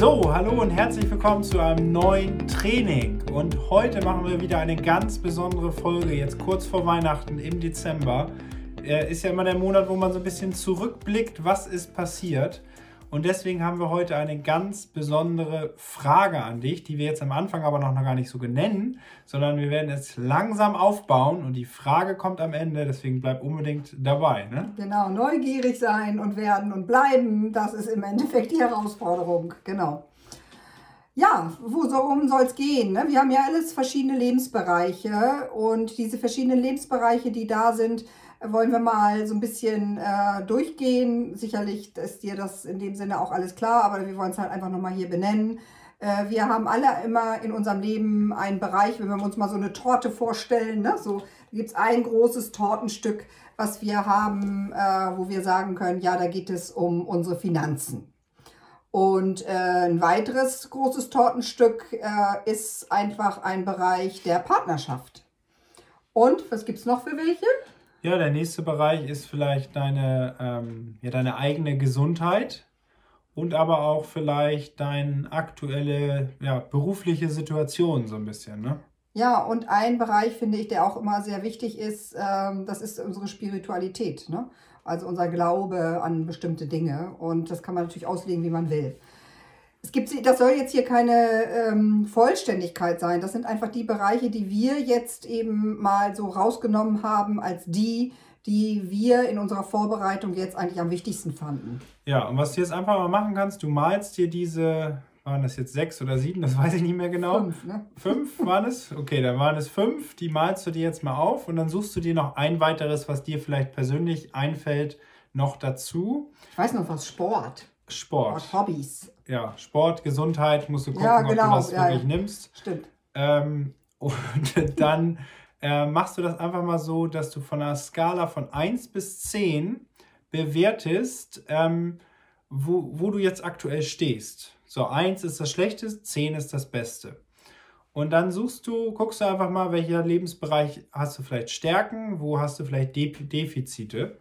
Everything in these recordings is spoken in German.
So, hallo und herzlich willkommen zu einem neuen Training. Und heute machen wir wieder eine ganz besondere Folge, jetzt kurz vor Weihnachten im Dezember. Äh, ist ja immer der Monat, wo man so ein bisschen zurückblickt, was ist passiert. Und deswegen haben wir heute eine ganz besondere Frage an dich, die wir jetzt am Anfang aber noch gar nicht so nennen, sondern wir werden es langsam aufbauen und die Frage kommt am Ende, deswegen bleib unbedingt dabei. Ne? Genau, neugierig sein und werden und bleiben, das ist im Endeffekt die Herausforderung, genau. Ja, worum soll es gehen? Ne? Wir haben ja alles verschiedene Lebensbereiche und diese verschiedenen Lebensbereiche, die da sind, wollen wir mal so ein bisschen äh, durchgehen. Sicherlich ist dir das in dem Sinne auch alles klar, aber wir wollen es halt einfach nochmal hier benennen. Äh, wir haben alle immer in unserem Leben einen Bereich, wenn wir uns mal so eine Torte vorstellen, ne? so gibt es ein großes Tortenstück, was wir haben, äh, wo wir sagen können, ja, da geht es um unsere Finanzen. Und äh, ein weiteres großes Tortenstück äh, ist einfach ein Bereich der Partnerschaft. Und was gibt es noch für welche? Ja, der nächste Bereich ist vielleicht deine, ähm, ja, deine eigene Gesundheit und aber auch vielleicht deine aktuelle ja, berufliche Situation so ein bisschen. Ne? Ja, und ein Bereich finde ich, der auch immer sehr wichtig ist, ähm, das ist unsere Spiritualität. Ne? Also unser Glaube an bestimmte Dinge. Und das kann man natürlich auslegen, wie man will. Es gibt, das soll jetzt hier keine ähm, Vollständigkeit sein. Das sind einfach die Bereiche, die wir jetzt eben mal so rausgenommen haben als die, die wir in unserer Vorbereitung jetzt eigentlich am wichtigsten fanden. Ja, und was du jetzt einfach mal machen kannst, du malst dir diese, waren das jetzt sechs oder sieben, das weiß ich nicht mehr genau. Fünf, ne? Fünf waren es? Okay, dann waren es fünf, die malst du dir jetzt mal auf und dann suchst du dir noch ein weiteres, was dir vielleicht persönlich einfällt, noch dazu. Ich weiß noch was, Sport. Sport. Sport Hobbys ja, Sport, Gesundheit, musst du gucken, ja, genau, ob du das ja, wirklich ja. nimmst. Stimmt. Ähm, und dann äh, machst du das einfach mal so, dass du von einer Skala von 1 bis 10 bewertest, ähm, wo, wo du jetzt aktuell stehst. So, 1 ist das Schlechteste, 10 ist das Beste. Und dann suchst du, guckst du einfach mal, welcher Lebensbereich hast du vielleicht Stärken, wo hast du vielleicht De Defizite.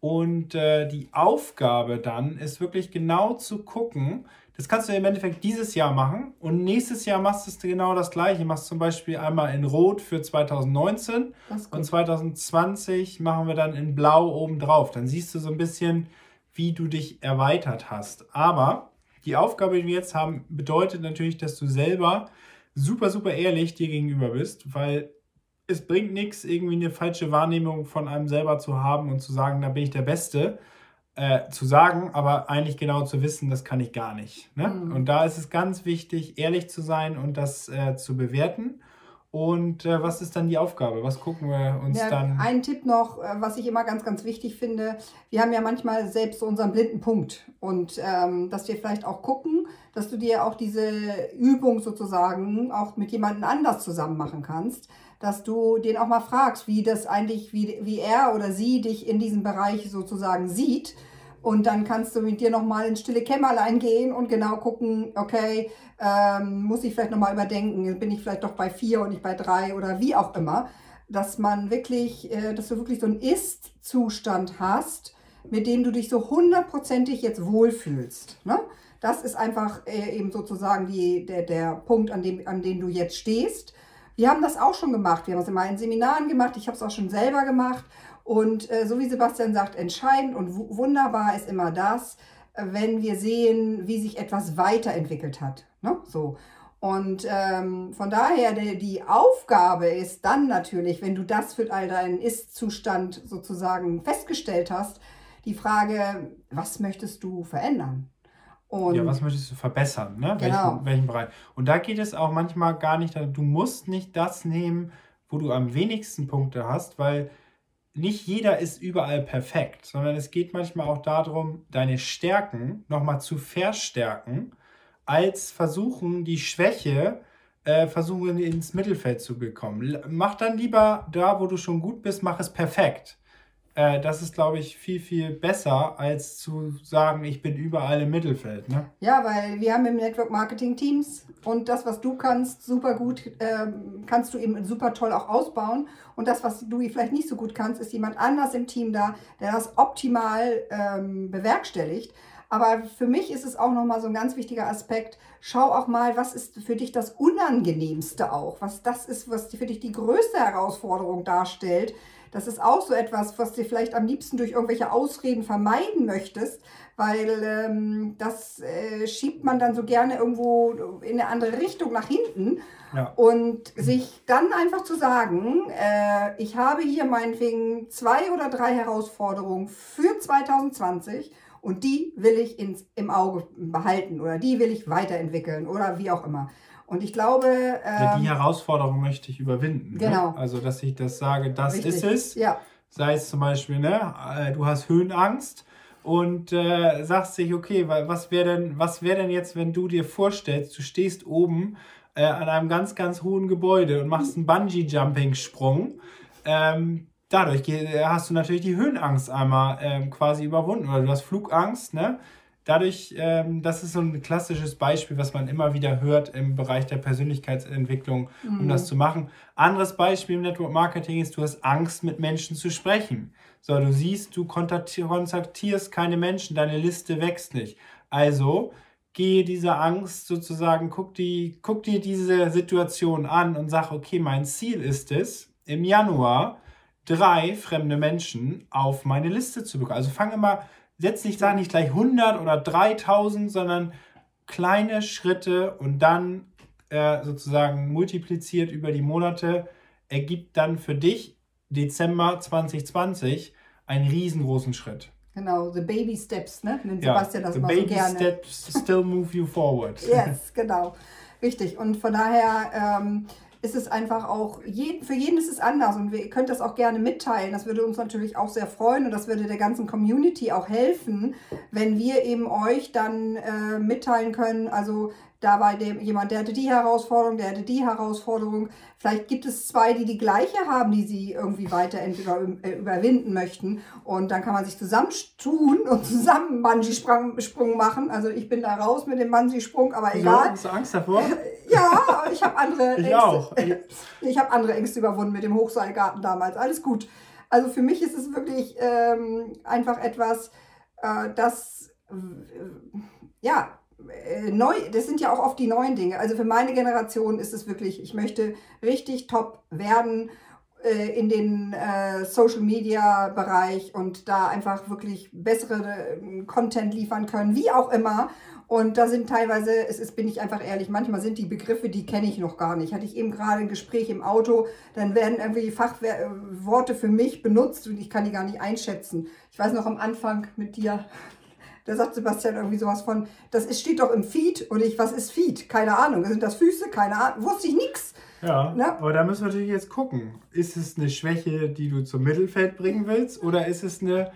Und äh, die Aufgabe dann ist wirklich genau zu gucken, das kannst du im Endeffekt dieses Jahr machen und nächstes Jahr machst du genau das gleiche. Machst zum Beispiel einmal in Rot für 2019 und 2020 machen wir dann in Blau oben drauf. Dann siehst du so ein bisschen, wie du dich erweitert hast. Aber die Aufgabe, die wir jetzt haben, bedeutet natürlich, dass du selber super, super ehrlich dir gegenüber bist, weil es bringt nichts, irgendwie eine falsche Wahrnehmung von einem selber zu haben und zu sagen, da bin ich der Beste. Äh, zu sagen, aber eigentlich genau zu wissen, das kann ich gar nicht. Ne? Mhm. Und da ist es ganz wichtig, ehrlich zu sein und das äh, zu bewerten. Und äh, was ist dann die Aufgabe? Was gucken wir uns ja, dann? Ein Tipp noch, äh, was ich immer ganz, ganz wichtig finde. Wir haben ja manchmal selbst so unseren blinden Punkt. Und ähm, dass wir vielleicht auch gucken, dass du dir auch diese Übung sozusagen auch mit jemandem anders zusammen machen kannst dass du den auch mal fragst, wie das eigentlich, wie, wie er oder sie dich in diesem Bereich sozusagen sieht. Und dann kannst du mit dir nochmal ins stille Kämmerlein gehen und genau gucken, okay, ähm, muss ich vielleicht nochmal überdenken, bin ich vielleicht doch bei vier und nicht bei drei oder wie auch immer. Dass man wirklich, äh, dass du wirklich so einen Ist-Zustand hast, mit dem du dich so hundertprozentig jetzt wohlfühlst. Ne? Das ist einfach äh, eben sozusagen die, der, der Punkt, an dem, an dem du jetzt stehst. Wir haben das auch schon gemacht. Wir haben es in meinen Seminaren gemacht. Ich habe es auch schon selber gemacht. Und äh, so wie Sebastian sagt, entscheidend und wunderbar ist immer das, äh, wenn wir sehen, wie sich etwas weiterentwickelt hat. Ne? So. Und ähm, von daher, die, die Aufgabe ist dann natürlich, wenn du das für all deinen Ist-Zustand sozusagen festgestellt hast, die Frage, was möchtest du verändern? Und ja, was möchtest du verbessern? Ne? Genau. Welchen, welchen Bereich? Und da geht es auch manchmal gar nicht, du musst nicht das nehmen, wo du am wenigsten Punkte hast, weil nicht jeder ist überall perfekt, sondern es geht manchmal auch darum, deine Stärken nochmal zu verstärken, als versuchen, die Schwäche äh, versuchen ins Mittelfeld zu bekommen. Mach dann lieber da, wo du schon gut bist, mach es perfekt. Äh, das ist, glaube ich, viel, viel besser, als zu sagen, ich bin überall im Mittelfeld. Ne? Ja, weil wir haben im Network Marketing Teams und das, was du kannst, super gut, äh, kannst du eben super toll auch ausbauen. Und das, was du vielleicht nicht so gut kannst, ist jemand anders im Team da, der das optimal ähm, bewerkstelligt. Aber für mich ist es auch nochmal so ein ganz wichtiger Aspekt. Schau auch mal, was ist für dich das Unangenehmste auch? Was das ist, was für dich die größte Herausforderung darstellt. Das ist auch so etwas, was du vielleicht am liebsten durch irgendwelche Ausreden vermeiden möchtest, weil ähm, das äh, schiebt man dann so gerne irgendwo in eine andere Richtung nach hinten. Ja. Und sich dann einfach zu sagen, äh, ich habe hier meinetwegen zwei oder drei Herausforderungen für 2020 und die will ich ins, im Auge behalten oder die will ich weiterentwickeln oder wie auch immer. Und ich glaube. Ähm, die Herausforderung möchte ich überwinden. Ne? Genau. Ne? Also, dass ich das sage, das Richtig. ist es. Ja. Sei es zum Beispiel, ne, äh, du hast Höhenangst und äh, sagst sich, okay, was wäre denn, was wäre denn jetzt, wenn du dir vorstellst, du stehst oben äh, an einem ganz, ganz hohen Gebäude und machst einen Bungee-Jumping-Sprung. Ähm, dadurch hast du natürlich die Höhenangst einmal ähm, quasi überwunden oder du hast Flugangst, ne? Dadurch, ähm, das ist so ein klassisches Beispiel, was man immer wieder hört im Bereich der Persönlichkeitsentwicklung, um mhm. das zu machen. Anderes Beispiel im Network Marketing ist, du hast Angst, mit Menschen zu sprechen. So, du siehst, du kontaktierst keine Menschen, deine Liste wächst nicht. Also gehe diese Angst sozusagen, guck, die, guck dir diese Situation an und sag, okay, mein Ziel ist es, im Januar drei fremde Menschen auf meine Liste zu bekommen. Also fange immer, setz nicht, sag nicht gleich 100 oder 3000, sondern kleine Schritte und dann äh, sozusagen multipliziert über die Monate ergibt dann für dich Dezember 2020 einen riesengroßen Schritt. Genau, the baby steps, ne? Nennt ja, Sebastian das the baby so gerne. steps still move you forward. yes, genau. Richtig. Und von daher ähm, ist es einfach auch, jeden, für jeden ist es anders und ihr könnt das auch gerne mitteilen. Das würde uns natürlich auch sehr freuen und das würde der ganzen Community auch helfen, wenn wir eben euch dann äh, mitteilen können, also da war dem, jemand, der hatte die Herausforderung, der hatte die Herausforderung. Vielleicht gibt es zwei, die die gleiche haben, die sie irgendwie weiter entweder äh, überwinden möchten. Und dann kann man sich zusammentun und zusammen Bungee-Sprung machen. Also ich bin da raus mit dem Bungee-Sprung, aber egal. Ja, hast du Angst davor? ja, ich habe andere ich Ängste. Auch. Ich habe andere Ängste überwunden mit dem Hochseilgarten damals. Alles gut. Also für mich ist es wirklich ähm, einfach etwas, äh, das äh, ja äh, neu, das sind ja auch oft die neuen Dinge. Also für meine Generation ist es wirklich, ich möchte richtig top werden äh, in den äh, Social Media Bereich und da einfach wirklich bessere äh, Content liefern können, wie auch immer. Und da sind teilweise, es ist, bin ich einfach ehrlich, manchmal sind die Begriffe, die kenne ich noch gar nicht. Hatte ich eben gerade ein Gespräch im Auto, dann werden irgendwie Fachworte für mich benutzt und ich kann die gar nicht einschätzen. Ich weiß noch am Anfang mit dir, da sagt Sebastian irgendwie sowas von, das ist, steht doch im Feed und ich, was ist Feed? Keine Ahnung. Sind das Füße? Keine Ahnung. Wusste ich nichts. Ja, ne? aber da müssen wir natürlich jetzt gucken. Ist es eine Schwäche, die du zum Mittelfeld bringen willst oder ist es eine...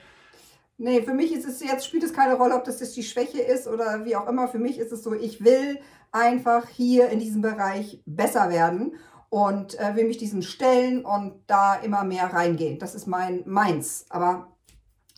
Nee, für mich ist es jetzt, spielt es keine Rolle, ob das jetzt die Schwäche ist oder wie auch immer. Für mich ist es so, ich will einfach hier in diesem Bereich besser werden und äh, will mich diesen stellen und da immer mehr reingehen. Das ist mein meins. Aber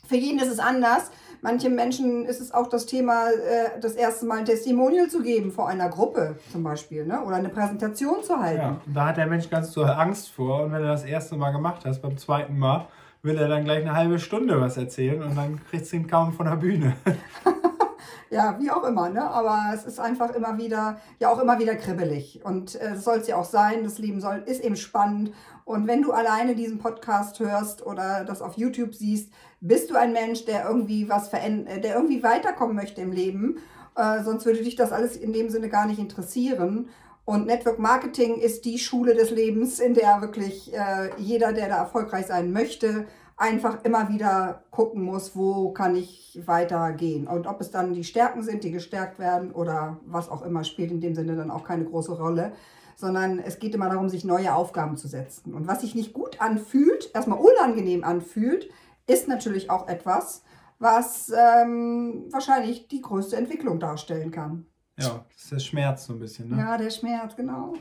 für jeden ist es anders. Manchen Menschen ist es auch das Thema, äh, das erste Mal ein Testimonial zu geben vor einer Gruppe zum Beispiel, ne? oder eine Präsentation zu halten. Ja, da hat der Mensch ganz so Angst vor und wenn er das erste Mal gemacht hat, beim zweiten Mal, will er dann gleich eine halbe Stunde was erzählen und dann kriegt ihn kaum von der Bühne. ja, wie auch immer, ne? Aber es ist einfach immer wieder, ja auch immer wieder kribbelig. Und äh, soll es ja auch sein, das Leben soll, ist eben spannend. Und wenn du alleine diesen Podcast hörst oder das auf YouTube siehst, bist du ein Mensch, der irgendwie was verändert, äh, der irgendwie weiterkommen möchte im Leben. Äh, sonst würde dich das alles in dem Sinne gar nicht interessieren. Und Network Marketing ist die Schule des Lebens, in der wirklich äh, jeder, der da erfolgreich sein möchte, einfach immer wieder gucken muss, wo kann ich weitergehen. Und ob es dann die Stärken sind, die gestärkt werden oder was auch immer, spielt in dem Sinne dann auch keine große Rolle. Sondern es geht immer darum, sich neue Aufgaben zu setzen. Und was sich nicht gut anfühlt, erstmal unangenehm anfühlt, ist natürlich auch etwas, was ähm, wahrscheinlich die größte Entwicklung darstellen kann. Ja, das ist der Schmerz so ein bisschen. Ne? Ja, der Schmerz, genau.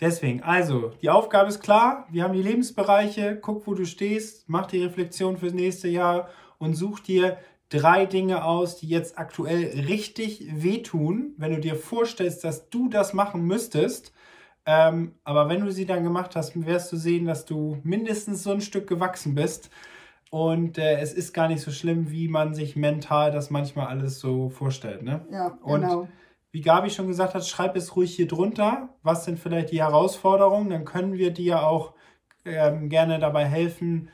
Deswegen, also, die Aufgabe ist klar. Wir haben die Lebensbereiche. Guck, wo du stehst. Mach die Reflexion fürs nächste Jahr und such dir drei Dinge aus, die jetzt aktuell richtig wehtun, wenn du dir vorstellst, dass du das machen müsstest. Ähm, aber wenn du sie dann gemacht hast, wirst du sehen, dass du mindestens so ein Stück gewachsen bist Und äh, es ist gar nicht so schlimm, wie man sich mental das manchmal alles so vorstellt. Ne? Ja, Und genau. Wie Gabi schon gesagt hat, schreib es ruhig hier drunter. Was sind vielleicht die Herausforderungen? Dann können wir dir auch ähm, gerne dabei helfen,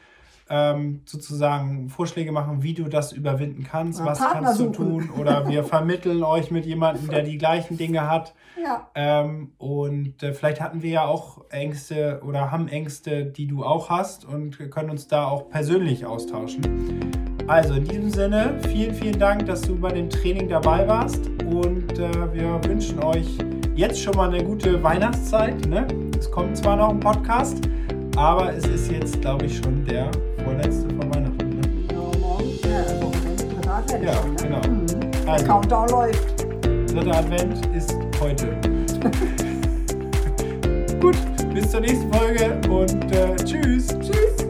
ähm, sozusagen Vorschläge machen, wie du das überwinden kannst. Ja, was Partner kannst du suchen. tun? Oder wir vermitteln euch mit jemandem, der die gleichen Dinge hat. Ja, Ähm, und äh, vielleicht hatten wir ja auch Ängste oder haben Ängste, die du auch hast und können uns da auch persönlich austauschen. Also in diesem Sinne, vielen, vielen Dank, dass du bei dem Training dabei warst und äh, wir wünschen euch jetzt schon mal eine gute Weihnachtszeit. Ne? Es kommt zwar noch ein Podcast, aber es ist jetzt, glaube ich, schon der vorletzte von Weihnachten. Ne? genau. Morgen, Wochenende, dritter Advent Ja, ne? genau. Mhm. Der Also. Countdown läuft. Dritter Advent ist heute. Gut, bis zur nächsten Folge und äh, tschüss. Tschüss.